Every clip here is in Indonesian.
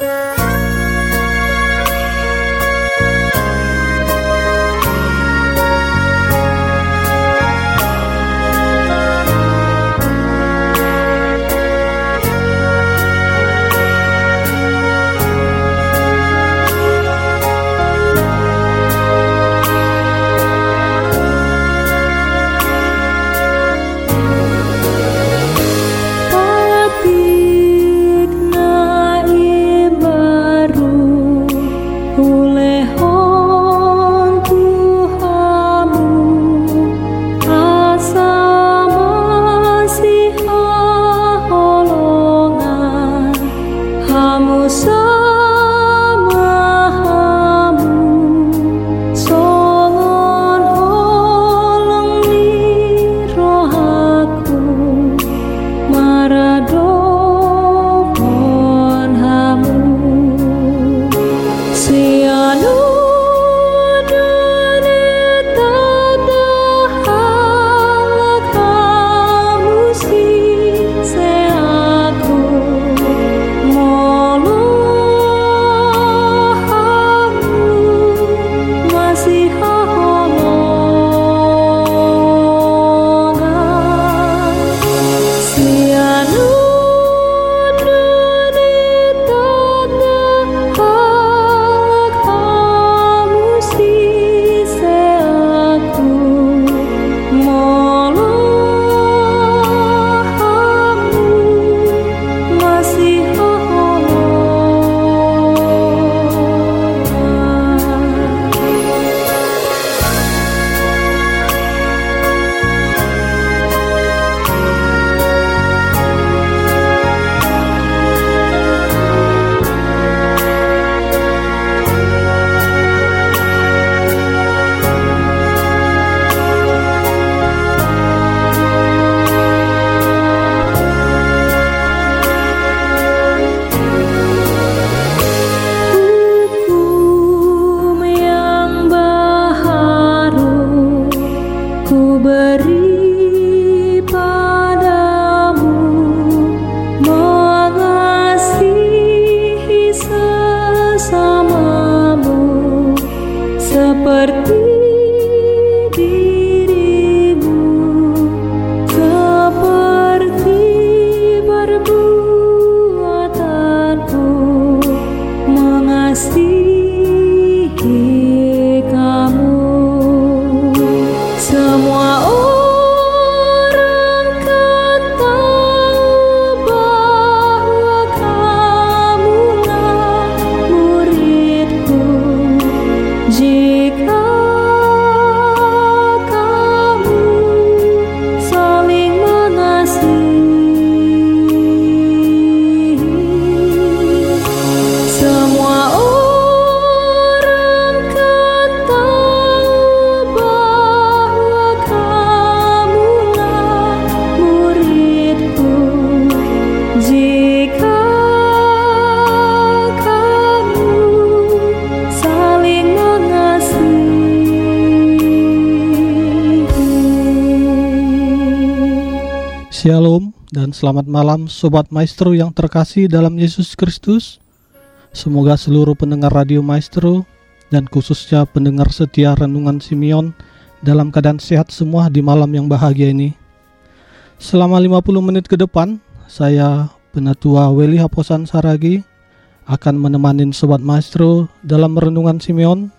Música Shalom dan selamat malam Sobat Maestro yang terkasih dalam Yesus Kristus. Semoga seluruh pendengar Radio Maestro dan khususnya pendengar setia Renungan Simeon dalam keadaan sehat semua di malam yang bahagia ini. Selama 50 menit ke depan saya Penatua Weli Haposan Saragi akan menemani Sobat Maestro dalam Renungan Simeon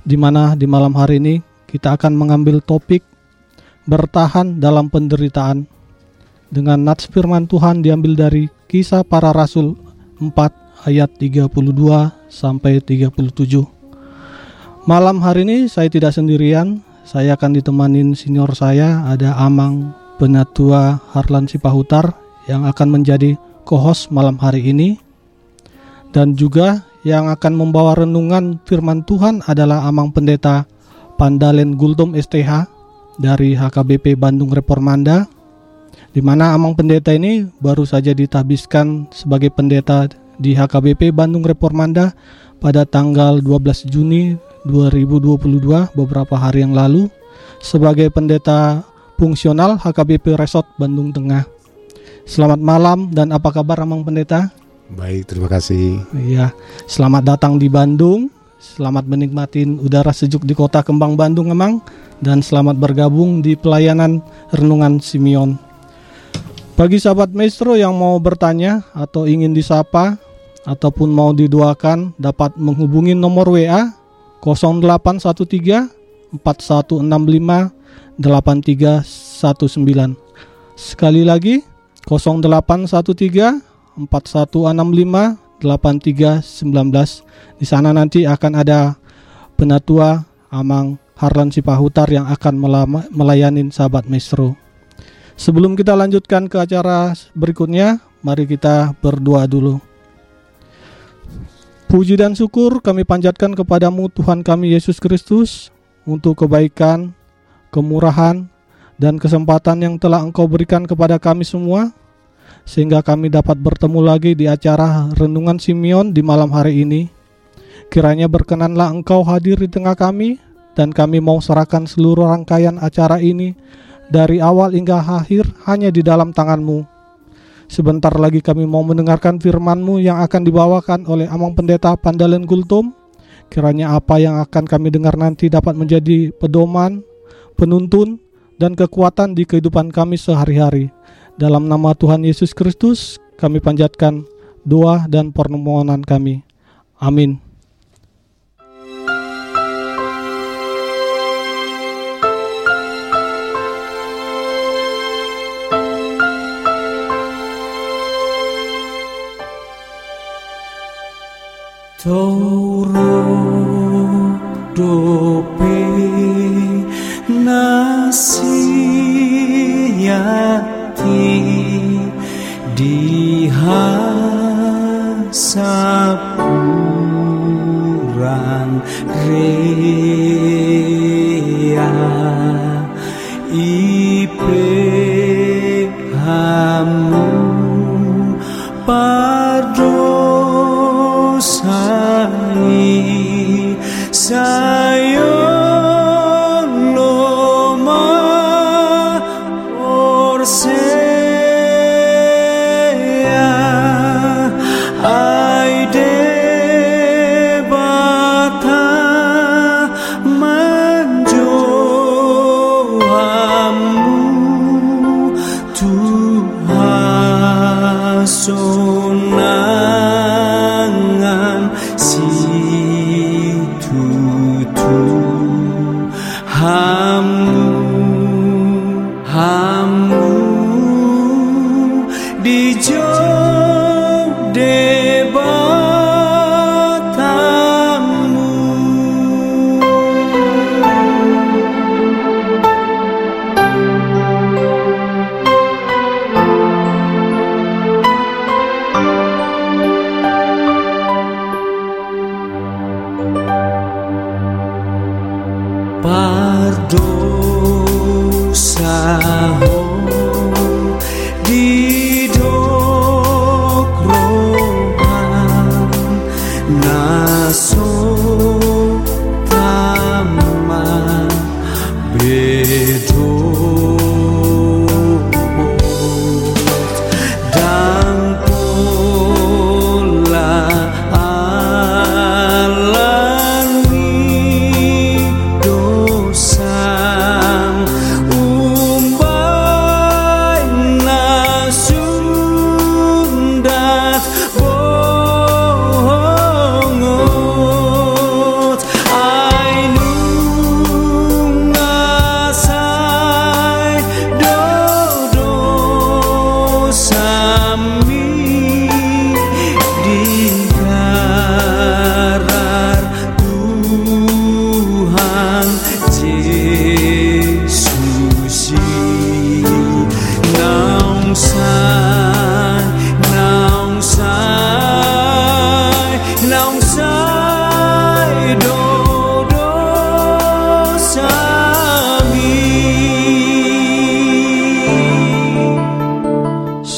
di mana di malam hari ini kita akan mengambil topik bertahan dalam penderitaan dengan nats firman Tuhan diambil dari kisah para rasul 4 ayat 32 sampai 37. Malam hari ini saya tidak sendirian, saya akan ditemani senior saya ada Amang Penatua Harlan Sipahutar yang akan menjadi co-host malam hari ini. Dan juga yang akan membawa renungan firman Tuhan adalah Amang Pendeta Pandalen Gultom STH dari HKBP Bandung Reformanda di mana Amang Pendeta ini baru saja ditabiskan sebagai pendeta di HKBP Bandung Reformanda pada tanggal 12 Juni 2022 beberapa hari yang lalu sebagai pendeta fungsional HKBP Resort Bandung Tengah. Selamat malam dan apa kabar Amang Pendeta? Baik, terima kasih. Iya, selamat datang di Bandung. Selamat menikmati udara sejuk di kota Kembang Bandung emang dan selamat bergabung di pelayanan Renungan Simeon. Bagi sahabat maestro yang mau bertanya atau ingin disapa ataupun mau didoakan dapat menghubungi nomor WA 0813 4165 8319. Sekali lagi 0813 4165 8319. Di sana nanti akan ada penatua Amang Harlan Sipahutar yang akan melayani sahabat Maestro. Sebelum kita lanjutkan ke acara berikutnya, mari kita berdoa dulu. Puji dan syukur kami panjatkan kepadamu Tuhan kami Yesus Kristus untuk kebaikan, kemurahan, dan kesempatan yang telah Engkau berikan kepada kami semua sehingga kami dapat bertemu lagi di acara Renungan Simeon di malam hari ini. Kiranya berkenanlah Engkau hadir di tengah kami dan kami mau serahkan seluruh rangkaian acara ini dari awal hingga akhir hanya di dalam tanganmu. Sebentar lagi kami mau mendengarkan firman-Mu yang akan dibawakan oleh Amang Pendeta Pandalen Gultum. Kiranya apa yang akan kami dengar nanti dapat menjadi pedoman, penuntun, dan kekuatan di kehidupan kami sehari-hari. Dalam nama Tuhan Yesus Kristus, kami panjatkan doa dan permohonan kami. Amin. Toro dope nasiya di hasapuran rea ipe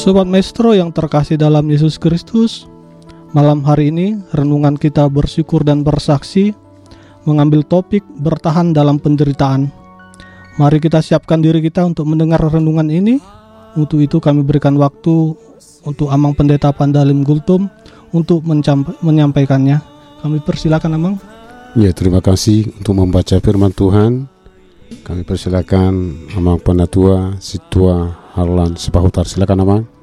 Sobat Maestro yang terkasih dalam Yesus Kristus, malam hari ini renungan kita bersyukur dan bersaksi mengambil topik bertahan dalam penderitaan. Mari kita siapkan diri kita untuk mendengar renungan ini. Untuk itu kami berikan waktu untuk Amang Pendeta Pandalim Gultum untuk menyampaikannya. Kami persilakan Amang. Ya, terima kasih untuk membaca firman Tuhan. Kami persilakan Amang Penatua, Situa, Harlan, Sepahutar. Silakan Amang.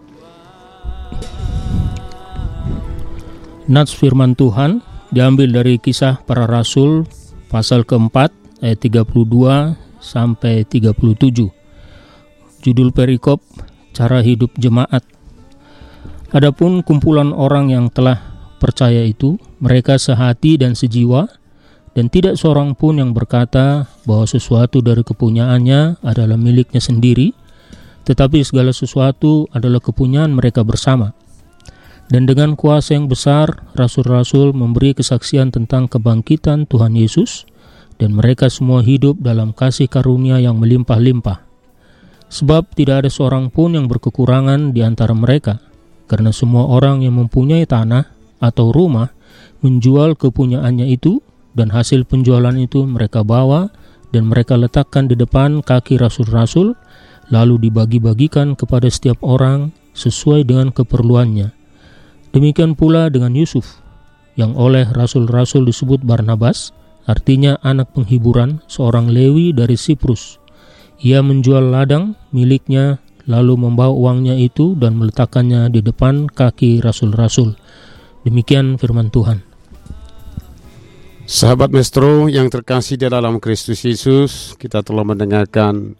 Nats firman Tuhan diambil dari kisah para rasul pasal keempat ayat 32 sampai 37. Judul perikop cara hidup jemaat. Adapun kumpulan orang yang telah percaya itu, mereka sehati dan sejiwa dan tidak seorang pun yang berkata bahwa sesuatu dari kepunyaannya adalah miliknya sendiri, tetapi segala sesuatu adalah kepunyaan mereka bersama. Dan dengan kuasa yang besar, rasul-rasul memberi kesaksian tentang kebangkitan Tuhan Yesus, dan mereka semua hidup dalam kasih karunia yang melimpah-limpah. Sebab tidak ada seorang pun yang berkekurangan di antara mereka, karena semua orang yang mempunyai tanah atau rumah menjual kepunyaannya itu, dan hasil penjualan itu mereka bawa dan mereka letakkan di depan kaki rasul-rasul, lalu dibagi-bagikan kepada setiap orang sesuai dengan keperluannya. Demikian pula dengan Yusuf, yang oleh rasul-rasul disebut Barnabas, artinya anak penghiburan, seorang Lewi dari Siprus. Ia menjual ladang miliknya, lalu membawa uangnya itu dan meletakkannya di depan kaki rasul-rasul. Demikian firman Tuhan. Sahabat Maestro yang terkasih di dalam Kristus Yesus, kita telah mendengarkan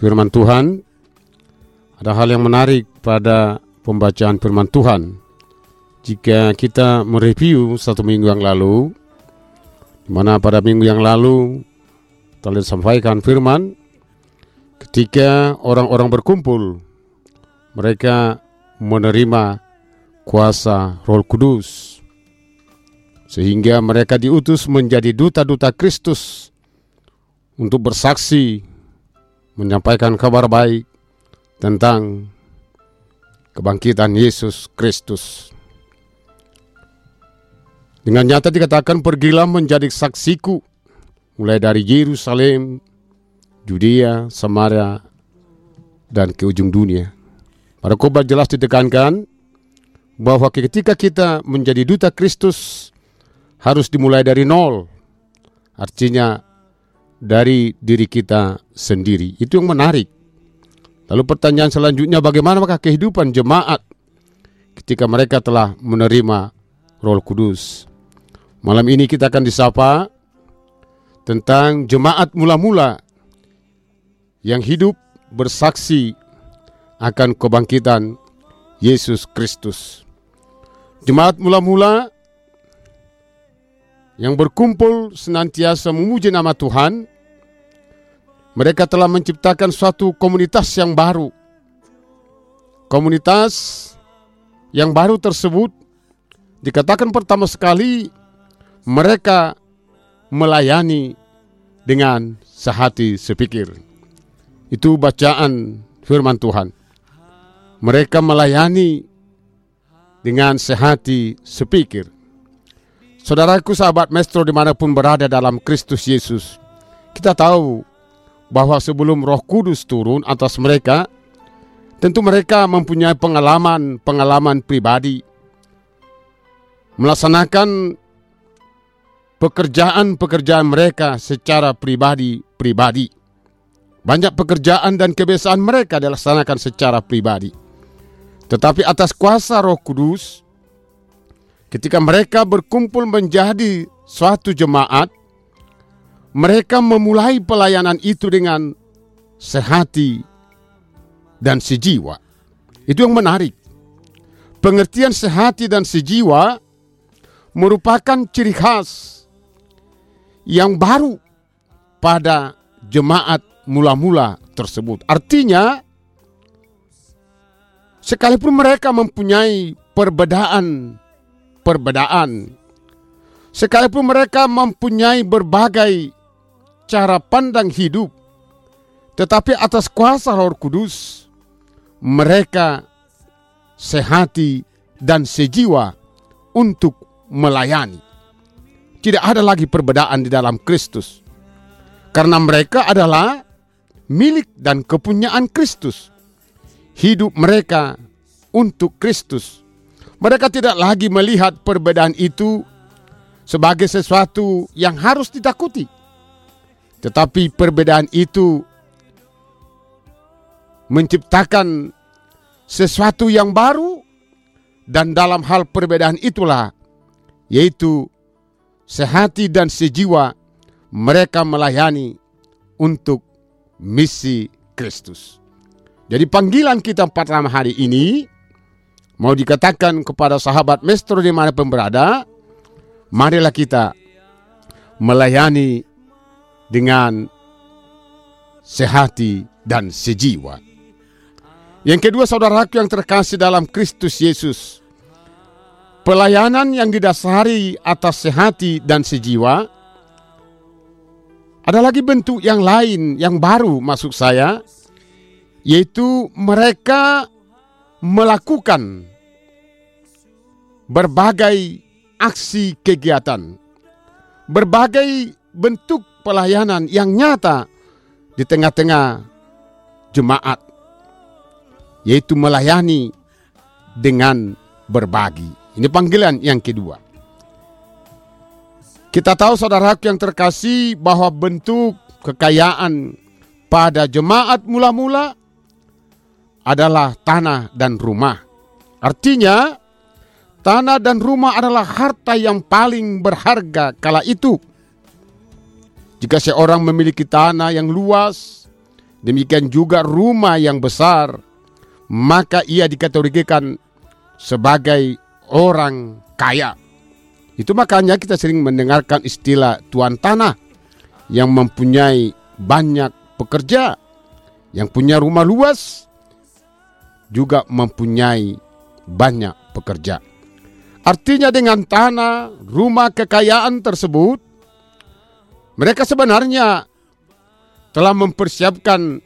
firman Tuhan. Ada hal yang menarik pada pembacaan firman Tuhan. Jika kita mereview satu minggu yang lalu, di mana pada minggu yang lalu telah disampaikan firman, ketika orang-orang berkumpul, mereka menerima kuasa Roh Kudus sehingga mereka diutus menjadi duta-duta Kristus untuk bersaksi menyampaikan kabar baik tentang kebangkitan Yesus Kristus. Dengan nyata dikatakan pergilah menjadi saksiku mulai dari Yerusalem, Judea, Samaria, dan ke ujung dunia. Pada khotbah jelas ditekankan bahwa ketika kita menjadi duta Kristus harus dimulai dari nol. Artinya dari diri kita sendiri. Itu yang menarik. Lalu pertanyaan selanjutnya bagaimana maka kehidupan jemaat ketika mereka telah menerima Roh Kudus. Malam ini kita akan disapa tentang jemaat mula-mula yang hidup bersaksi akan kebangkitan Yesus Kristus. Jemaat mula-mula yang berkumpul senantiasa memuji nama Tuhan, mereka telah menciptakan suatu komunitas yang baru. Komunitas yang baru tersebut dikatakan pertama sekali mereka melayani dengan sehati sepikir. Itu bacaan firman Tuhan. Mereka melayani dengan sehati sepikir. Saudaraku sahabat Maestro di mana pun berada dalam Kristus Yesus Kita tahu bahwa sebelum roh kudus turun atas mereka Tentu mereka mempunyai pengalaman-pengalaman pribadi Melaksanakan pekerjaan-pekerjaan mereka secara pribadi-pribadi Banyak pekerjaan dan kebiasaan mereka dilaksanakan secara pribadi Tetapi atas kuasa roh kudus Ketika mereka berkumpul menjadi suatu jemaat, mereka memulai pelayanan itu dengan sehati dan sejiwa. Itu yang menarik. Pengertian sehati dan sejiwa merupakan ciri khas yang baru pada jemaat mula-mula tersebut. Artinya, sekalipun mereka mempunyai perbedaan perbedaan. Sekalipun mereka mempunyai berbagai cara pandang hidup, tetapi atas kuasa Roh Kudus, mereka sehati dan sejiwa untuk melayani. Tidak ada lagi perbedaan di dalam Kristus, karena mereka adalah milik dan kepunyaan Kristus. Hidup mereka untuk Kristus. Mereka tidak lagi melihat perbedaan itu sebagai sesuatu yang harus ditakuti. Tetapi perbedaan itu menciptakan sesuatu yang baru dan dalam hal perbedaan itulah yaitu sehati dan sejiwa mereka melayani untuk misi Kristus. Jadi panggilan kita pada hari ini mau dikatakan kepada sahabat Mestro di mana pun berada, marilah kita melayani dengan sehati dan sejiwa. Yang kedua saudaraku yang terkasih dalam Kristus Yesus. Pelayanan yang didasari atas sehati dan sejiwa ada lagi bentuk yang lain yang baru masuk saya yaitu mereka melakukan berbagai aksi kegiatan, berbagai bentuk pelayanan yang nyata di tengah-tengah jemaat, yaitu melayani dengan berbagi. Ini panggilan yang kedua. Kita tahu saudaraku yang terkasih bahwa bentuk kekayaan pada jemaat mula-mula adalah tanah dan rumah. Artinya, tanah dan rumah adalah harta yang paling berharga kala itu. Jika seorang memiliki tanah yang luas, demikian juga rumah yang besar, maka ia dikategorikan sebagai orang kaya. Itu makanya kita sering mendengarkan istilah tuan tanah yang mempunyai banyak pekerja, yang punya rumah luas, juga mempunyai banyak pekerja. Artinya dengan tanah, rumah kekayaan tersebut, mereka sebenarnya telah mempersiapkan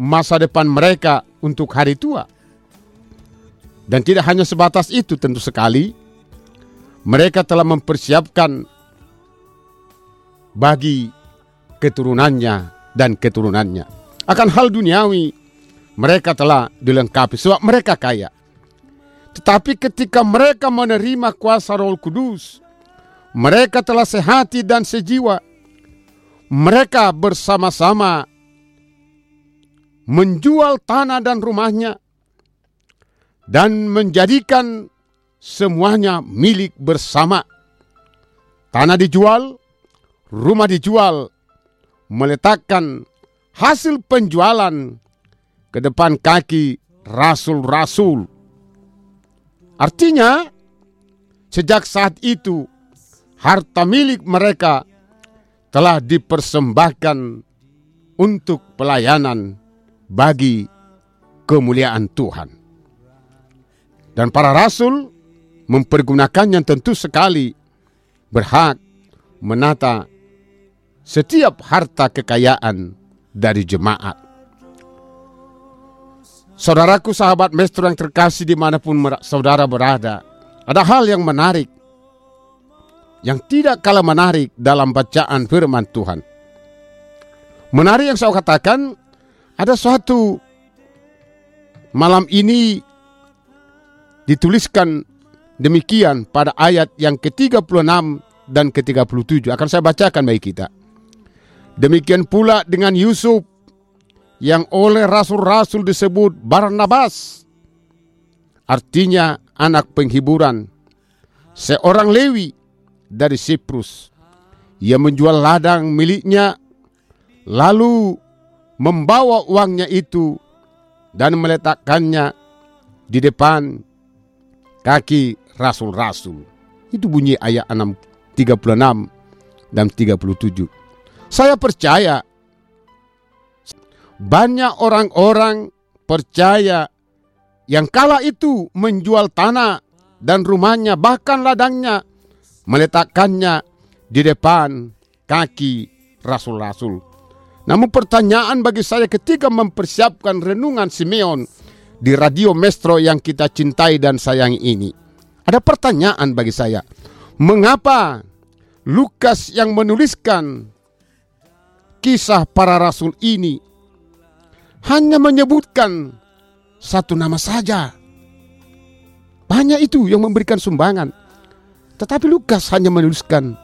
masa depan mereka untuk hari tua. Dan tidak hanya sebatas itu tentu sekali, mereka telah mempersiapkan bagi keturunannya dan keturunannya. Akan hal duniawi, mereka telah dilengkapi sebab mereka kaya. Tetapi ketika mereka menerima kuasa Roh Kudus, mereka telah sehati dan sejiwa. Mereka bersama-sama menjual tanah dan rumahnya dan menjadikan semuanya milik bersama. Tanah dijual, rumah dijual, meletakkan hasil penjualan ke depan kaki rasul-rasul. Artinya, sejak saat itu harta milik mereka telah dipersembahkan untuk pelayanan bagi kemuliaan Tuhan. Dan para rasul mempergunakannya tentu sekali berhak menata setiap harta kekayaan dari jemaat. Saudaraku sahabat Mestro yang terkasih di mana pun saudara berada. Ada hal yang menarik. Yang tidak kalah menarik dalam bacaan firman Tuhan. Menarik yang saya katakan, ada suatu malam ini dituliskan demikian pada ayat yang ke-36 dan ke-37. Akan saya bacakan bagi kita. Demikian pula dengan Yusuf yang oleh rasul-rasul disebut Barnabas. Artinya anak penghiburan. Seorang Lewi dari Siprus. Ia menjual ladang miliknya lalu membawa uangnya itu dan meletakkannya di depan kaki rasul-rasul. Itu bunyi ayat 6, 36 dan 37. Saya percaya banyak orang-orang percaya yang kala itu menjual tanah dan rumahnya bahkan ladangnya meletakkannya di depan kaki rasul-rasul. Namun pertanyaan bagi saya ketika mempersiapkan renungan Simeon di radio Mestro yang kita cintai dan sayangi ini. Ada pertanyaan bagi saya. Mengapa Lukas yang menuliskan kisah para rasul ini hanya menyebutkan satu nama saja, Banyak itu yang memberikan sumbangan. Tetapi Lukas hanya menuliskan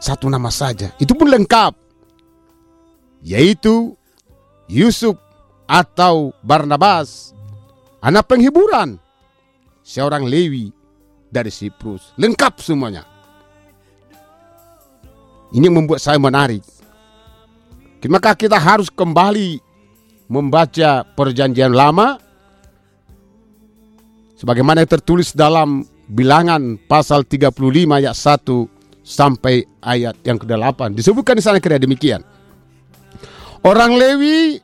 satu nama saja. Itu pun lengkap. Yaitu Yusuf atau Barnabas. Anak penghiburan. Seorang Lewi dari Siprus. Lengkap semuanya. Ini membuat saya menarik. Maka kita harus kembali membaca perjanjian lama sebagaimana tertulis dalam bilangan pasal 35 ayat 1 sampai ayat yang ke-8 disebutkan di sana kira demikian. Orang Lewi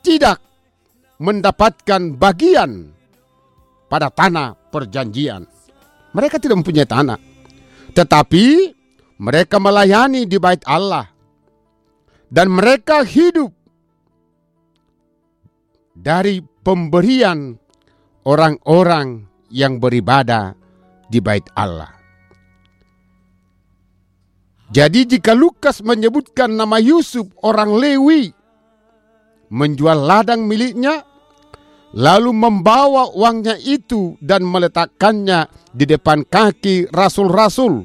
tidak mendapatkan bagian pada tanah perjanjian. Mereka tidak mempunyai tanah. Tetapi mereka melayani di bait Allah. Dan mereka hidup dari pemberian orang-orang yang beribadah di bait Allah. Jadi jika Lukas menyebutkan nama Yusuf orang Lewi menjual ladang miliknya lalu membawa uangnya itu dan meletakkannya di depan kaki rasul-rasul.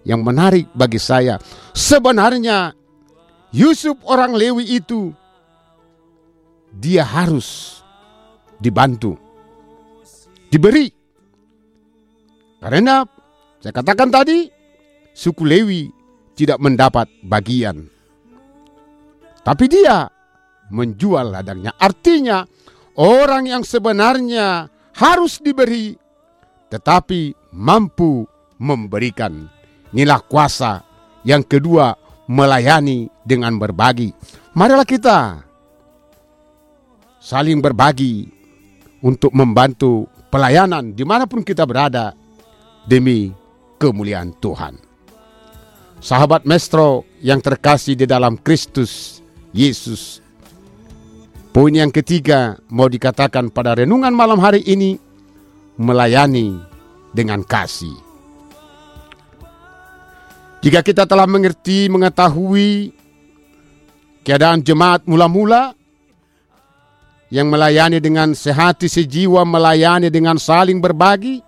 Yang menarik bagi saya sebenarnya Yusuf orang Lewi itu dia harus dibantu diberi. Karena saya katakan tadi suku Lewi tidak mendapat bagian. Tapi dia menjual ladangnya artinya orang yang sebenarnya harus diberi tetapi mampu memberikan inilah kuasa yang kedua melayani dengan berbagi marilah kita saling berbagi untuk membantu pelayanan di mana pun kita berada demi kemuliaan Tuhan. Sahabat Mestro yang terkasih di dalam Kristus Yesus. Poin yang ketiga mau dikatakan pada renungan malam hari ini melayani dengan kasih. Jika kita telah mengerti, mengetahui keadaan jemaat mula-mula yang melayani dengan sehati sejiwa, melayani dengan saling berbagi,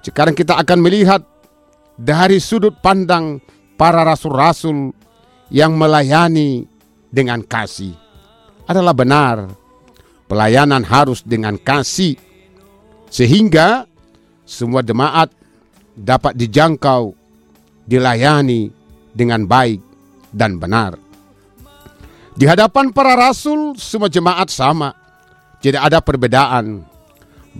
sekarang kita akan melihat dari sudut pandang para rasul-rasul yang melayani dengan kasih. Adalah benar, pelayanan harus dengan kasih, sehingga semua jemaat dapat dijangkau, dilayani dengan baik dan benar. Di hadapan para rasul, semua jemaat sama, tidak ada perbedaan,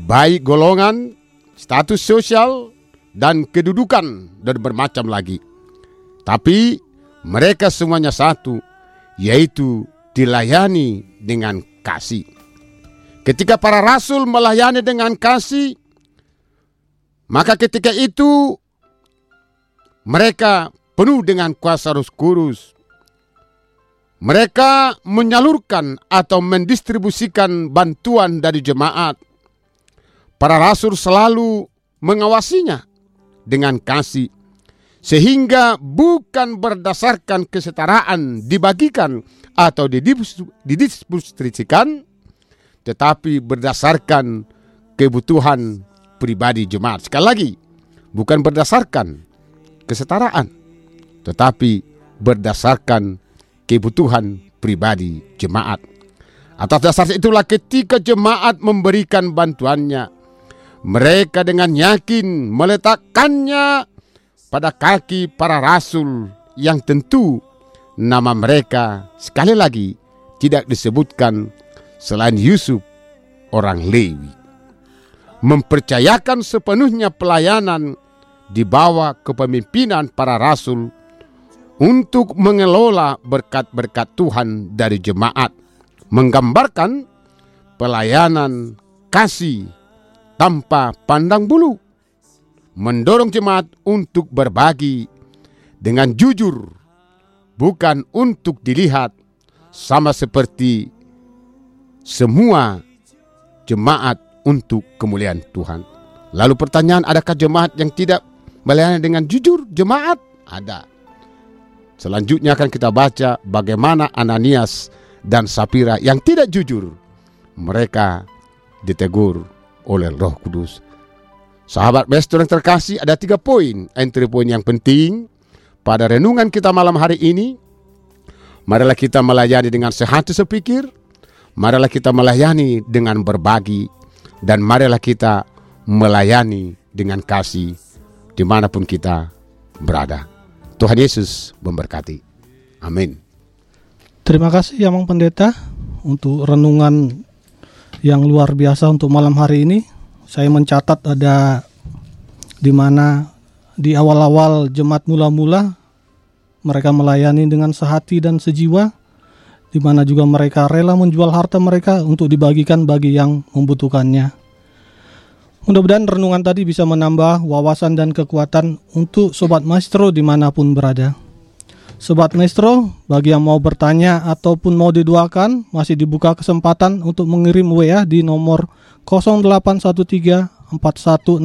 baik golongan, status sosial, dan kedudukan, dan bermacam lagi. Tapi mereka semuanya satu, yaitu dilayani dengan kasih. Ketika para rasul melayani dengan kasih, maka ketika itu mereka penuh dengan kuasa Roh Kudus. Mereka menyalurkan atau mendistribusikan bantuan dari jemaat. Para rasul selalu mengawasinya dengan kasih sehingga bukan berdasarkan kesetaraan dibagikan atau didistribusikan tetapi berdasarkan kebutuhan pribadi jemaat. Sekali lagi bukan berdasarkan kesetaraan tetapi berdasarkan kebutuhan pribadi jemaat. Atas dasar itulah ketika jemaat memberikan bantuannya mereka dengan yakin meletakkannya pada kaki para rasul yang tentu nama mereka sekali lagi tidak disebutkan selain Yusuf orang Lewi. Mempercayakan sepenuhnya pelayanan di bawah kepemimpinan para rasul untuk mengelola berkat-berkat Tuhan dari jemaat, menggambarkan pelayanan kasih tanpa pandang bulu mendorong jemaat untuk berbagi dengan jujur, bukan untuk dilihat sama seperti semua jemaat untuk kemuliaan Tuhan. Lalu pertanyaan, adakah jemaat yang tidak melayani dengan jujur? Jemaat ada. Selanjutnya akan kita baca bagaimana Ananias dan Sapira yang tidak jujur. Mereka ditegur oleh Roh Kudus Sahabat Maestro yang terkasih ada tiga poin. Entry poin yang penting pada renungan kita malam hari ini. Marilah kita melayani dengan sehati sepikir. Marilah kita melayani dengan berbagi. Dan marilah kita melayani dengan kasih di mana pun kita berada. Tuhan Yesus memberkati. Amin. Terima kasih Yamang Pendeta untuk renungan yang luar biasa untuk malam hari ini. Saya mencatat ada di mana di awal-awal jemaat mula-mula mereka melayani dengan sehati dan sejiwa di mana juga mereka rela menjual harta mereka untuk dibagikan bagi yang membutuhkannya. Mudah-mudahan renungan tadi bisa menambah wawasan dan kekuatan untuk Sobat Maestro di mana pun berada. Sobat Maestro, bagi yang mau bertanya ataupun mau didoakan, masih dibuka kesempatan untuk mengirim WA di nomor 0813 4165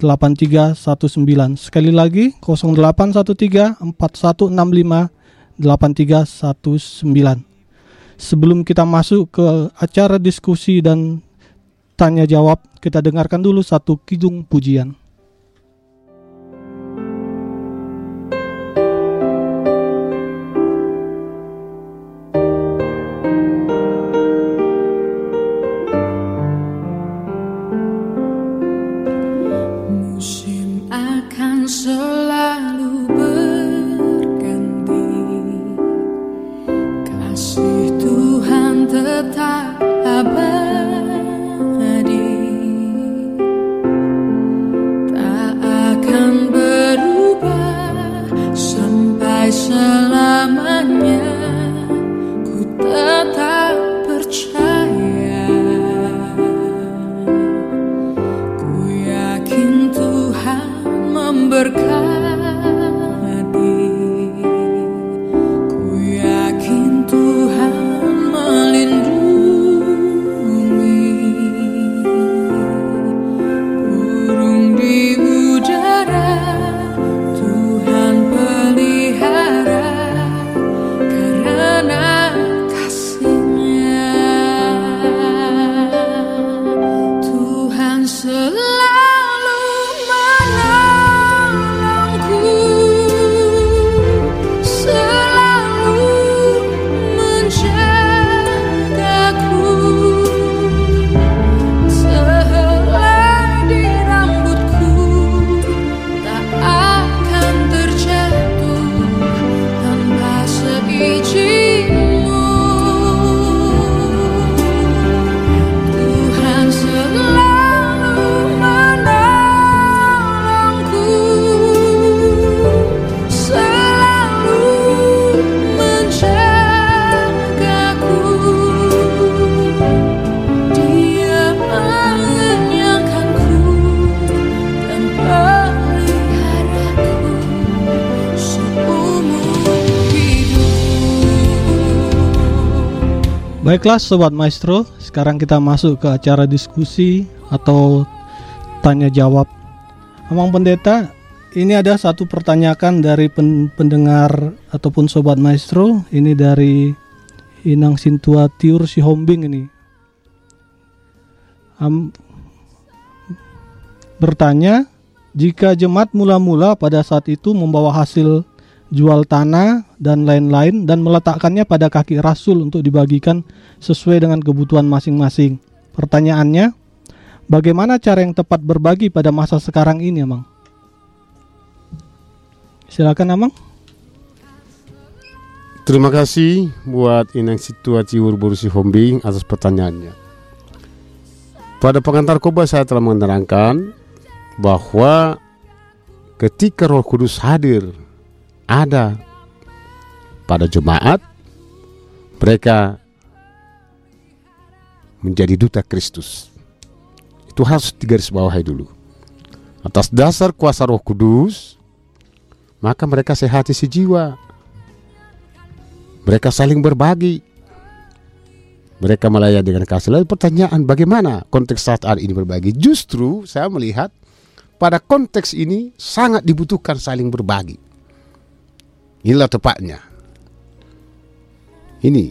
8319. Sekali lagi 0813 4165 8319. Sebelum kita masuk ke acara diskusi dan tanya jawab, kita dengarkan dulu satu kidung pujian. Baiklah Sobat Maestro, sekarang kita masuk ke acara diskusi atau tanya jawab. Amang Pendeta, ini ada satu pertanyaan dari pen- pendengar ataupun Sobat Maestro, ini dari Inang Sintua Tiur Sihombing ini. Am- bertanya, jika jemaat mula-mula pada saat itu membawa hasil jual tanah dan lain-lain dan meletakkannya pada kaki rasul untuk dibagikan sesuai dengan kebutuhan masing-masing. Pertanyaannya, bagaimana cara yang tepat berbagi pada masa sekarang ini, Amang? Silakan, Amang. Terima kasih buat Inang Situasi Urburusi Hombing atas pertanyaannya. Pada pengantar khotbah saya telah menerangkan bahwa ketika Roh Kudus hadir ada pada jemaat, mereka menjadi duta Kristus. Itu harus digarisbawahi dulu. Atas dasar kuasa Roh Kudus, maka mereka sehati sejiwa. Mereka saling berbagi. Mereka melayani dengan kasih. Lalu pertanyaan bagaimana konteks saat ini berbagi? Justru saya melihat pada konteks ini sangat dibutuhkan saling berbagi. Inilah tepatnya. Ini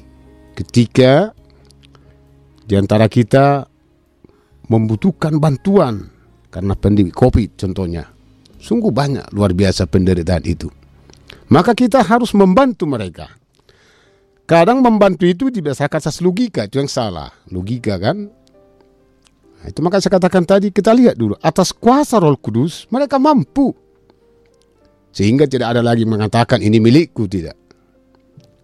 ketika di antara kita membutuhkan bantuan karena pandemi COVID contohnya. Sungguh banyak luar biasa penderitaan itu. Maka kita harus membantu mereka. Kadang membantu itu dibiasakan asas logika, itu yang salah. Logika kan? Nah, itu maka saya katakan tadi, kita lihat dulu. Atas kuasa roh kudus, mereka mampu. Sehingga tidak ada lagi mengatakan ini milikku, tidak.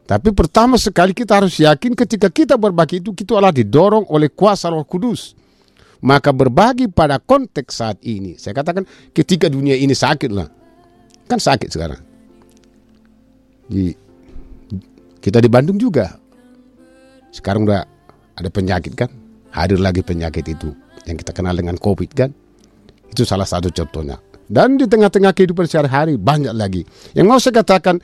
Tapi pertama sekali kita harus yakin ketika kita berbagi itu, kita adalah didorong oleh kuasa roh kudus. Maka berbagi pada konteks saat ini. Saya katakan ketika dunia ini sakit lah. Kan sakit sekarang. Di, kita di Bandung juga. Sekarang udah ada penyakit kan. Hadir lagi penyakit itu. Yang kita kenal dengan COVID kan. Itu salah satu contohnya. Dan di tengah-tengah kehidupan sehari-hari banyak lagi. Yang mau saya katakan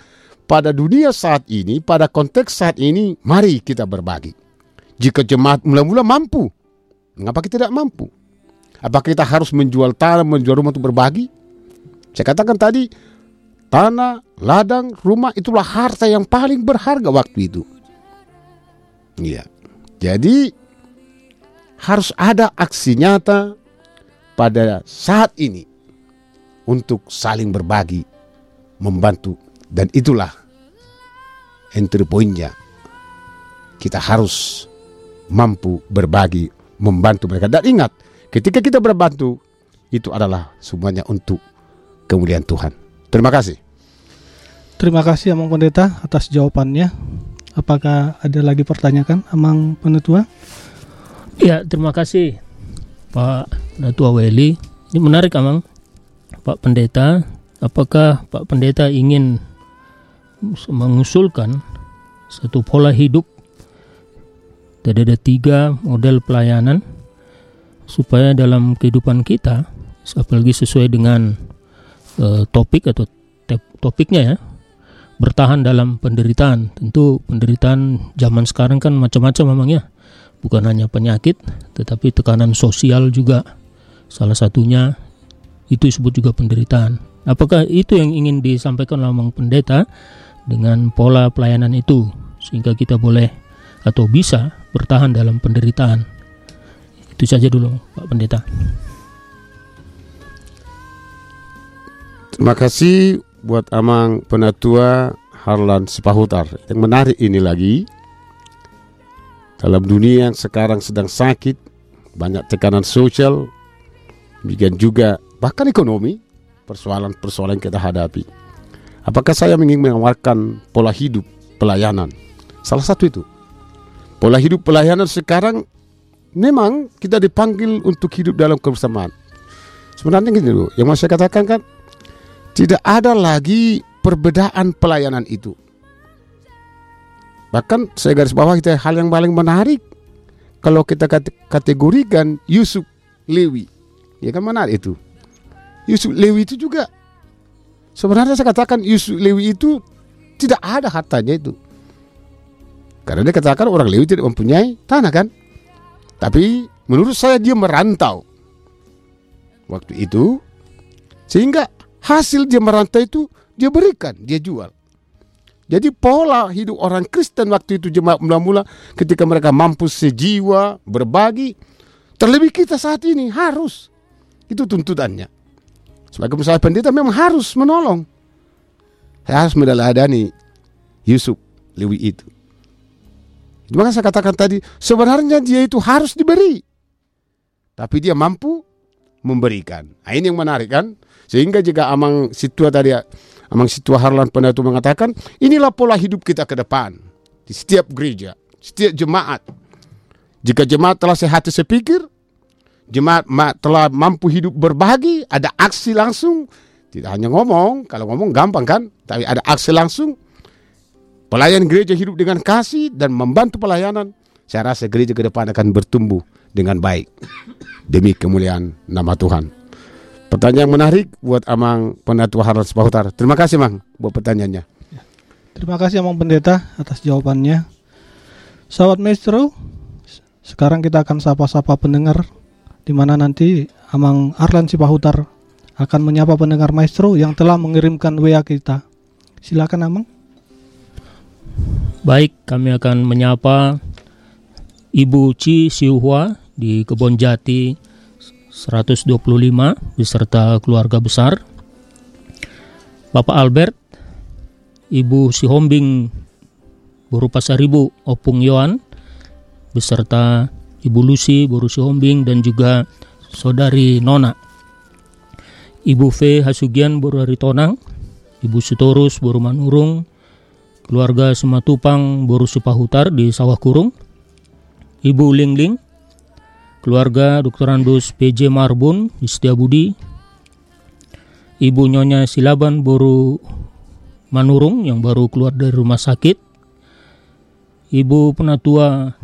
pada dunia saat ini, pada konteks saat ini, mari kita berbagi. Jika jemaat mula-mula mampu, mengapa kita tidak mampu? Apakah kita harus menjual tanah, menjual rumah untuk berbagi? Saya katakan tadi, tanah, ladang, rumah itulah harta yang paling berharga waktu itu. Iya. Jadi harus ada aksi nyata pada saat ini untuk saling berbagi, membantu dan itulah entry pointnya. Kita harus mampu berbagi, membantu mereka. Dan ingat, ketika kita berbantu, itu adalah semuanya untuk kemuliaan Tuhan. Terima kasih. Terima kasih Amang Pendeta atas jawabannya. Apakah ada lagi pertanyaan Amang Penetua? Ya, terima kasih Pak Datua Weli. Ini menarik, Amang. Pak Pendeta, apakah Pak Pendeta ingin mengusulkan satu pola hidup? Tadi ada tiga model pelayanan supaya dalam kehidupan kita, apalagi sesuai dengan eh, topik atau topiknya ya, bertahan dalam penderitaan. Tentu penderitaan zaman sekarang kan macam-macam memang ya, bukan hanya penyakit, tetapi tekanan sosial juga. Salah satunya itu disebut juga penderitaan. Apakah itu yang ingin disampaikan oleh Mang Pendeta dengan pola pelayanan itu sehingga kita boleh atau bisa bertahan dalam penderitaan. Itu saja dulu Pak Pendeta. Terima kasih buat Amang Penatua Harlan Sipahutar. Yang menarik ini lagi, dalam dunia yang sekarang sedang sakit, banyak tekanan sosial, demikian juga bahkan ekonomi, persoalan-persoalan kita hadapi. Apakah saya ingin menawarkan pola hidup pelayanan? Salah satu itu. Pola hidup pelayanan sekarang memang kita dipanggil untuk hidup dalam kebersamaan. Sebenarnya gini dulu, yang mau saya katakan kan tidak ada lagi perbedaan pelayanan itu. Bahkan saya garis bawah kita hal yang paling menarik kalau kita kate- kategorikan Yusuf Lewi, ya kan menarik itu. Yusuf Lewi itu juga sebenarnya saya katakan Yusuf Lewi itu tidak ada hartanya itu. Karena dia katakan orang Lewi tidak mempunyai tanah kan. Tapi menurut saya dia merantau waktu itu sehingga hasil dia merantau itu dia berikan, dia jual. Jadi pola hidup orang Kristen waktu itu jemaat mula-mula ketika mereka mampu sejiwa, berbagi. Terlebih kita saat ini harus. Itu tuntutannya. Sebagai misalnya pendeta memang harus menolong. Saya harus meneladani Yusuf Lewi itu. Maka saya katakan tadi, sebenarnya dia itu harus diberi. Tapi dia mampu memberikan. Nah, ini yang menarik kan? Sehingga jika Amang Situa tadi, Amang Situa Harlan Pendatu mengatakan, inilah pola hidup kita ke depan. Di setiap gereja, setiap jemaat. Jika jemaat telah sehat sepikir, jemaat ma- telah mampu hidup berbagi, ada aksi langsung. Tidak hanya ngomong, kalau ngomong gampang kan? Tapi ada aksi langsung. Pelayan gereja hidup dengan kasih dan membantu pelayanan. Saya rasa gereja ke depan akan bertumbuh dengan baik. Demi kemuliaan nama Tuhan. Pertanyaan menarik buat Amang Penatua Harlan Sepahutar. Terima kasih Mang buat pertanyaannya. Terima kasih Amang Pendeta atas jawabannya. Sahabat Maestro, sekarang kita akan sapa-sapa pendengar di mana nanti Amang Arlan Sipahutar akan menyapa pendengar Maestro yang telah mengirimkan WA kita. Silakan Amang. Baik, kami akan menyapa Ibu Ci Siuhua di Kebon Jati, 125 beserta keluarga besar. Bapak Albert, Ibu Sihombing Boru Pasaribu Opung Yohan beserta Ibu Lucy Boru Sihombing dan juga Saudari Nona. Ibu V Hasugian Boru Haritonang, Ibu Sutorus Boru Manurung, keluarga Sematupang Boru Supahutar di Sawah Kurung, Ibu Lingling, keluarga Dr. Andus PJ Marbun di Setiabudi, Ibu Nyonya Silaban Boru Manurung yang baru keluar dari rumah sakit, Ibu Penatua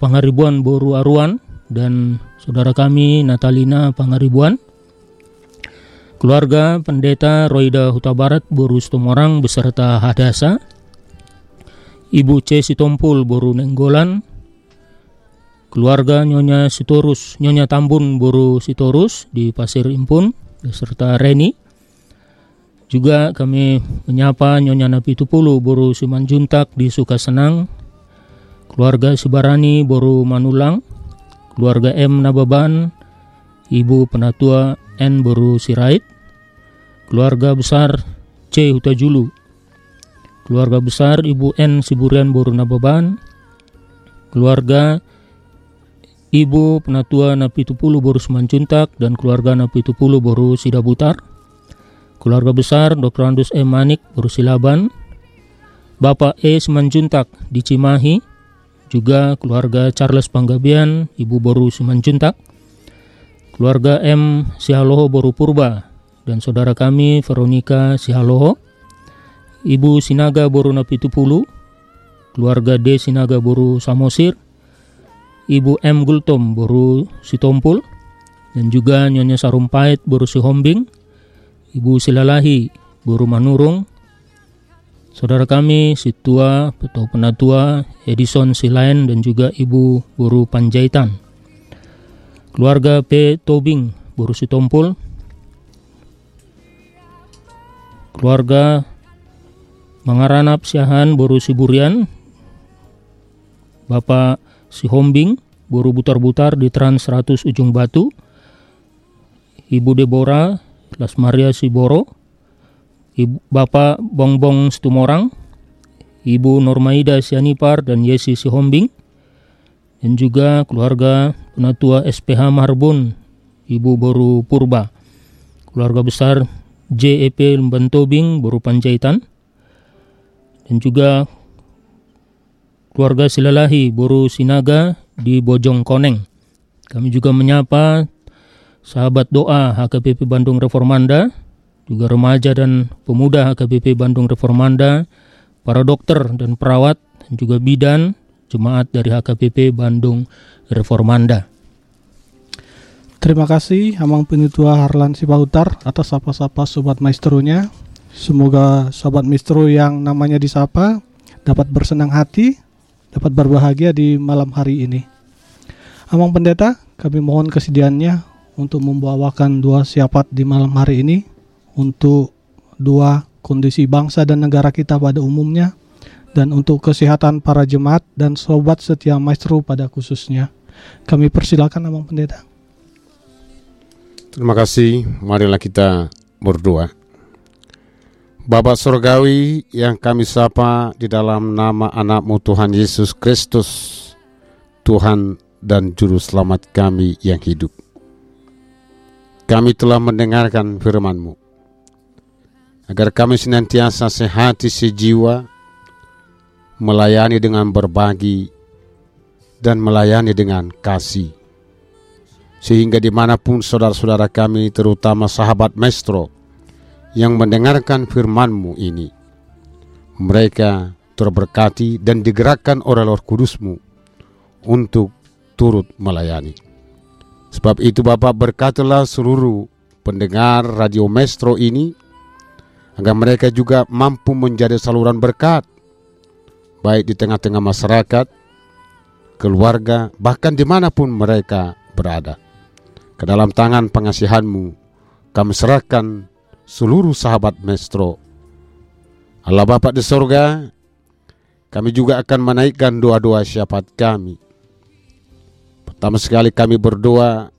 Pangaribuan Boru Aruan dan saudara kami Natalina Pangaribuan, keluarga Pendeta Roida Huta Barat Boru Stomorang beserta Hadasa, Ibu C. Sitompul Boru Nenggolan, keluarga Nyonya Sitorus, Nyonya Tambun Boru Sitorus di Pasir Impun beserta Reni. Juga kami menyapa Nyonya Napi Tupulu Boru Simanjuntak di Sukasenang, keluarga Sibarani Boru Manulang, keluarga M Nababan, Ibu Penatua N Boru Sirait, keluarga besar C Hutajulu, keluarga besar Ibu N Siburian Boru Nababan, keluarga Ibu Penatua Napi Tupulu Boru Simanjuntak dan keluarga Napi Tupulu Boru Sidabutar, keluarga besar Dr. Andus E. Manik Boru Silaban, Bapak E. Simanjuntak di Cimahi, juga keluarga Charles Panggabian, Ibu Boru Simanjuntak, keluarga M. Sihaloho Boru Purba, dan saudara kami Veronica Sihaloho, Ibu Sinaga Boru Napi Tupulu, keluarga D. Sinaga Boru Samosir, Ibu M. Gultom Boru Sitompul, dan juga Nyonya Sarumpait Boru Sihombing, Ibu Silalahi Boru Manurung, saudara kami Situa atau Penatua Edison Silain dan juga Ibu Boru Panjaitan, keluarga P. Tobing Boru Sitompul, keluarga Mangaranap Siahan Boru Siburian, Bapak Sihombing Boru Butar-Butar di Trans 100 Ujung Batu, Ibu Deborah Las Maria Siboro, Ibu Bapak Bongbong Stumorang, Ibu Normaida Sianipar dan Yesi Sihombing, dan juga keluarga Penatua SPH Marbun, Ibu Boru Purba, keluarga besar JEP Lembantobing Boru Panjaitan, dan juga keluarga Silalahi Boru Sinaga di Bojong Koneng. Kami juga menyapa sahabat doa HKBP Bandung Reformanda, juga remaja dan pemuda HKBP Bandung Reformanda, para dokter dan perawat, dan juga bidan, jemaat dari HKBP Bandung Reformanda. Terima kasih Amang Penitua Harlan Sipahutar atas sapa-sapa Sobat Maestronya. Semoga Sobat Maestro yang namanya disapa dapat bersenang hati, dapat berbahagia di malam hari ini. Amang Pendeta, kami mohon kesediaannya untuk membawakan dua siapat di malam hari ini untuk dua kondisi bangsa dan negara kita pada umumnya dan untuk kesehatan para jemaat dan sobat setia maestro pada khususnya. Kami persilakan Amang Pendeta. Terima kasih. Marilah kita berdoa. Bapak Surgawi yang kami sapa di dalam nama anakmu Tuhan Yesus Kristus, Tuhan dan Juru Selamat kami yang hidup. Kami telah mendengarkan firman-Mu, agar kami senantiasa sehati sejiwa, melayani dengan berbagi, dan melayani dengan kasih. Sehingga di mana pun saudara-saudara kami terutama sahabat Maestro yang mendengarkan firman-Mu ini mereka terberkati dan digerakkan oleh Roh Kudus-Mu untuk turut melayani. Sebab itu Bapak berkatilah seluruh pendengar Radio Maestro ini agar mereka juga mampu menjadi saluran berkat baik di tengah-tengah masyarakat keluarga bahkan di mana pun mereka berada ke dalam tangan pengasihanmu kami serahkan seluruh sahabat Maestro. Allah Bapa di sorga, kami juga akan menaikkan doa-doa syafaat kami. Pertama sekali kami berdoa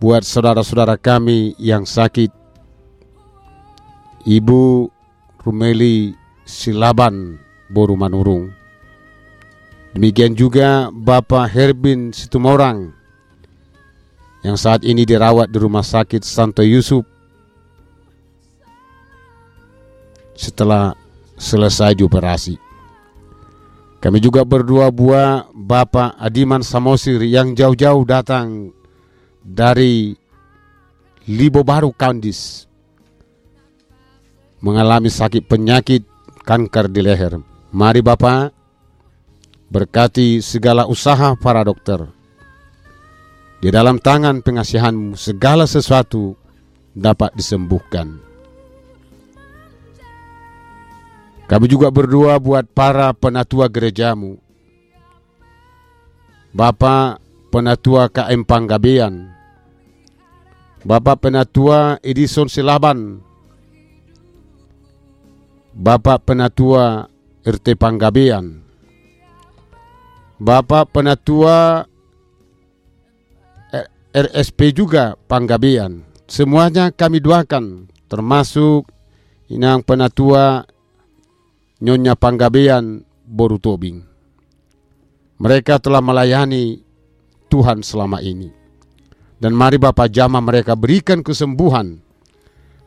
buat saudara-saudara kami yang sakit. Ibu Rumeli Silaban Boru Manurung. Demikian juga Bapak Herbin Situmorang yang saat ini dirawat di Rumah Sakit Santo Yusuf setelah selesai dioperasi. Kami juga berdua buah Bapak Adiman Samosir yang jauh-jauh datang dari Libo Baru Kandis mengalami sakit penyakit kanker di leher. Mari Bapak berkati segala usaha para dokter. Di dalam tangan pengasihanmu segala sesuatu dapat disembuhkan. Kami juga berdoa buat para penatua gerejamu. Bapak penatua KM Panggabean. Bapak penatua Edison Silaban. Bapak penatua RT Panggabean. Bapak penatua RSP juga Panggabean. Semuanya kami doakan termasuk inang penatua Nyonya Panggabean Boru Tobing. Mereka telah melayani Tuhan selama ini. Dan mari Bapak jama mereka berikan kesembuhan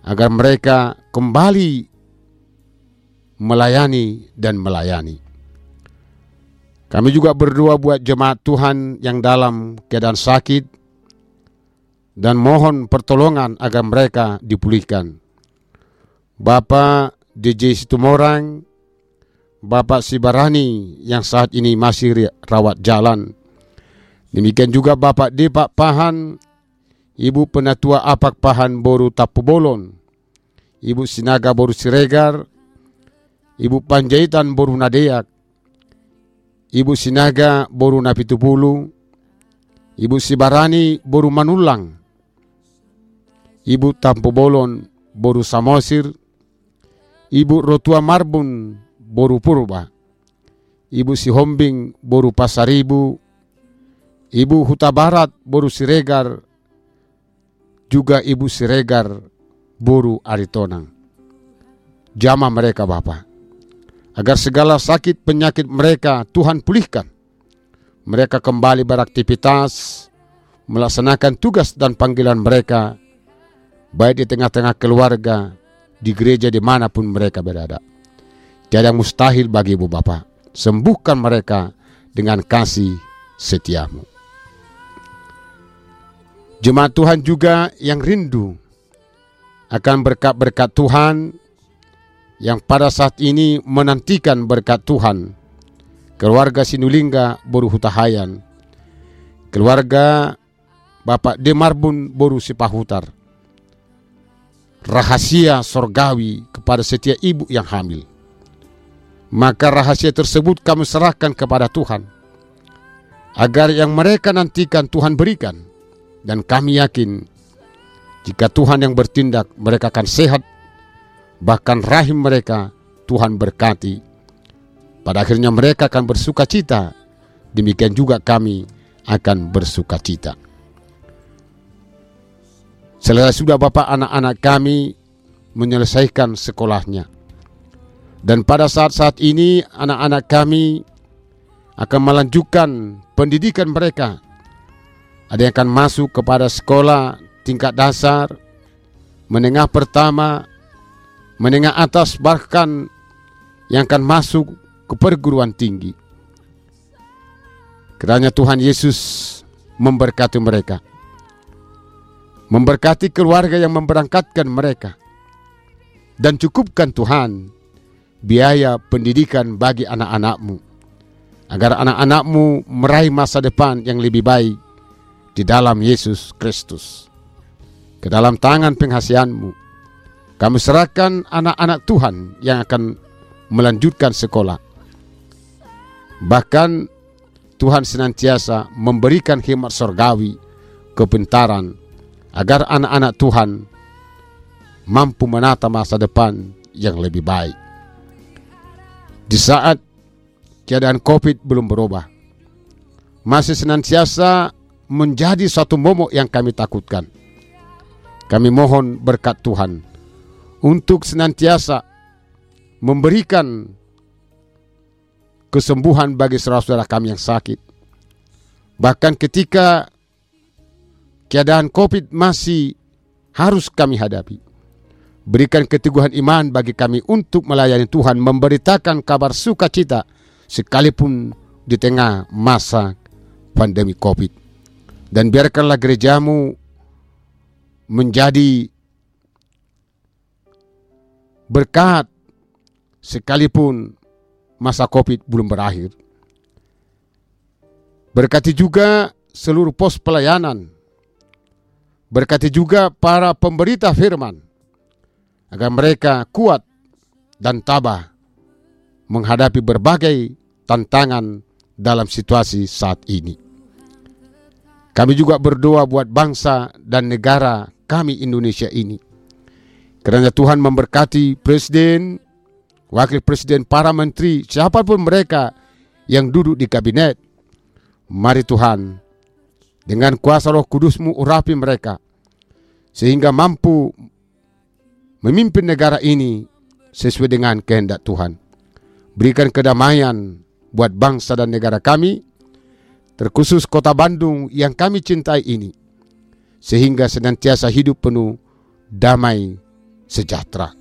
agar mereka kembali melayani dan melayani. Kami juga berdoa buat jemaat Tuhan yang dalam keadaan sakit dan mohon pertolongan agar mereka dipulihkan. Bapak DJ Situmorang, Bapak Sibarani yang saat ini masih rawat jalan. Demikian juga Bapak Depak Pahan, Ibu Penatua Apak Pahan Boru Tapu Bolon, Ibu Sinaga Boru Siregar, Ibu Panjaitan Boru Nadeak, Ibu Sinaga Boru Napitupulu, Ibu Sibarani Boru Manulang, Ibu Tampu Bolon Boru Samosir, Ibu Rotua Marbun Boru Purba, Ibu Sihombing Boru Pasaribu, Ibu Huta Barat Boru Siregar, juga Ibu Siregar Boru Aritonang. Jama mereka Bapak, agar segala sakit penyakit mereka Tuhan pulihkan. Mereka kembali beraktivitas, melaksanakan tugas dan panggilan mereka, baik di tengah-tengah keluarga, di gereja di mana pun mereka berada. Tiada mustahil bagi ibu bapak. Sembuhkan mereka dengan kasih setiamu. Jemaat Tuhan juga yang rindu akan berkat-berkat Tuhan yang pada saat ini menantikan berkat Tuhan. Keluarga Sinulingga Boru Hutahayan. Keluarga Bapak Demarbun Boru Sipahutar. Rahasia sorgawi kepada setiap ibu yang hamil maka rahasia tersebut kami serahkan kepada Tuhan agar yang mereka nantikan Tuhan berikan dan kami yakin jika Tuhan yang bertindak mereka akan sehat bahkan rahim mereka Tuhan berkati. Pada akhirnya mereka akan bersuka cita. Demikian juga kami akan bersuka cita. Selesai sudah Bapak anak-anak kami menyelesaikan sekolahnya. Dan pada saat-saat ini anak-anak kami akan melanjutkan pendidikan mereka. Ada yang akan masuk kepada sekolah tingkat dasar, menengah pertama, menengah atas bahkan yang akan masuk ke perguruan tinggi. Kiranya Tuhan Yesus memberkati mereka. Memberkati keluarga yang memberangkatkan mereka. Dan cukupkan Tuhan biaya pendidikan bagi anak-anakmu agar anak-anakmu meraih masa depan yang lebih baik di dalam Yesus Kristus. Ke dalam tangan penghasianmu, kami serahkan anak-anak Tuhan yang akan melanjutkan sekolah. Bahkan Tuhan senantiasa memberikan khidmat sorgawi, kepintaran, agar anak-anak Tuhan mampu menata masa depan yang lebih baik di saat keadaan COVID belum berubah. Masih senantiasa menjadi satu momok yang kami takutkan. Kami mohon berkat Tuhan untuk senantiasa memberikan kesembuhan bagi saudara-saudara kami yang sakit. Bahkan ketika keadaan COVID masih harus kami hadapi. Berikan keteguhan iman bagi kami untuk melayani Tuhan, memberitakan kabar sukacita sekalipun di tengah masa pandemi COVID. Dan biarkanlah gerejamu menjadi berkat sekalipun masa COVID belum berakhir. Berkati juga seluruh pos pelayanan. Berkati juga para pemberita firman agar mereka kuat dan tabah menghadapi berbagai tantangan dalam situasi saat ini. Kami juga berdoa buat bangsa dan negara kami Indonesia ini. Kerana Tuhan memberkati presiden, wakil presiden, para menteri, siapa pun mereka yang duduk di kabinet. Mari Tuhan, dengan kuasa roh kudusmu urapi mereka, sehingga mampu memimpin negara ini sesuai dengan kehendak Tuhan. Berikan kedamaian buat bangsa dan negara kami, terkhusus kota Bandung yang kami cintai ini, sehingga senantiasa hidup penuh damai sejahtera.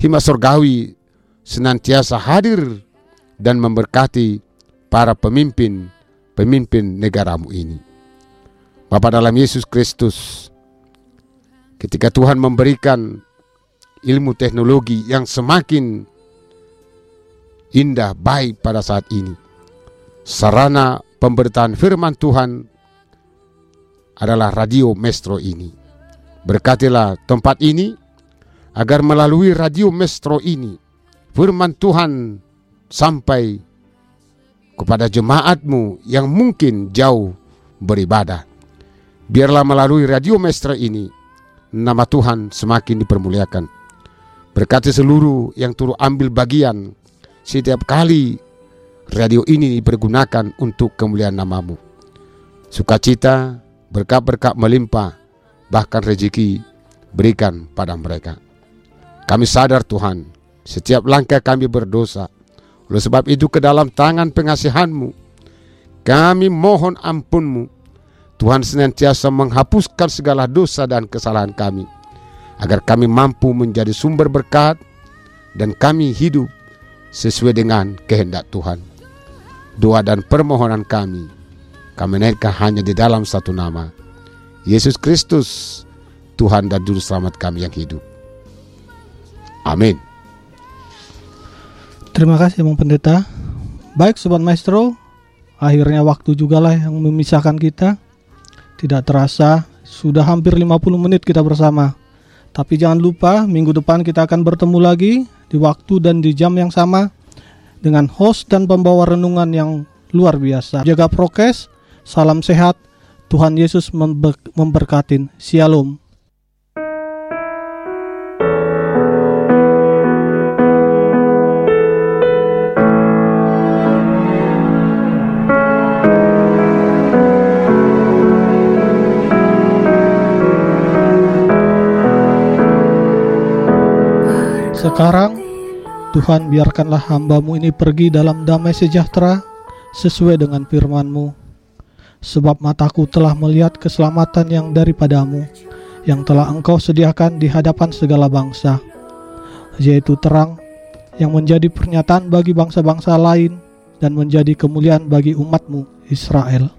Hima surgawi senantiasa hadir dan memberkati para pemimpin pemimpin negaramu ini. Bapa dalam Yesus Kristus, ketika Tuhan memberikan ilmu teknologi yang semakin indah baik pada saat ini, sarana pemberitaan firman Tuhan adalah radio Mestro ini. Berkatilah tempat ini agar melalui radio Mestro ini firman Tuhan sampai kepada jemaatmu yang mungkin jauh beribadah. Biarlah melalui radio Mestro ini nama Tuhan semakin dipermuliakan. Berkati seluruh yang turut ambil bagian setiap kali radio ini dipergunakan untuk kemuliaan namamu. Sukacita, berkat-berkat melimpah, bahkan rezeki berikan pada mereka. Kami sadar Tuhan, setiap langkah kami berdosa. Oleh sebab itu ke dalam tangan pengasihanmu, kami mohon ampunmu. Tuhan senantiasa menghapuskan segala dosa dan kesalahan kami. Agar kami mampu menjadi sumber berkat dan kami hidup sesuai dengan kehendak Tuhan. Doa dan permohonan kami, kami naikkan hanya di dalam satu nama. Yesus Kristus, Tuhan dan Juru Selamat kami yang hidup. Amin. Terima kasih Bang Pendeta. Baik Sobat Maestro, akhirnya waktu juga lah yang memisahkan kita. Tidak terasa, sudah hampir 50 menit kita bersama. Tapi jangan lupa, minggu depan kita akan bertemu lagi di waktu dan di jam yang sama dengan host dan pembawa renungan yang luar biasa. Jaga prokes, salam sehat, Tuhan Yesus member- memberkatin. Shalom. Sekarang Tuhan biarkanlah hambamu ini pergi dalam damai sejahtera sesuai dengan firman-Mu. Sebab mataku telah melihat keselamatan yang daripadamu, yang telah engkau sediakan di hadapan segala bangsa, yaitu terang yang menjadi pernyataan bagi bangsa-bangsa lain dan menjadi kemuliaan bagi umatmu Israel.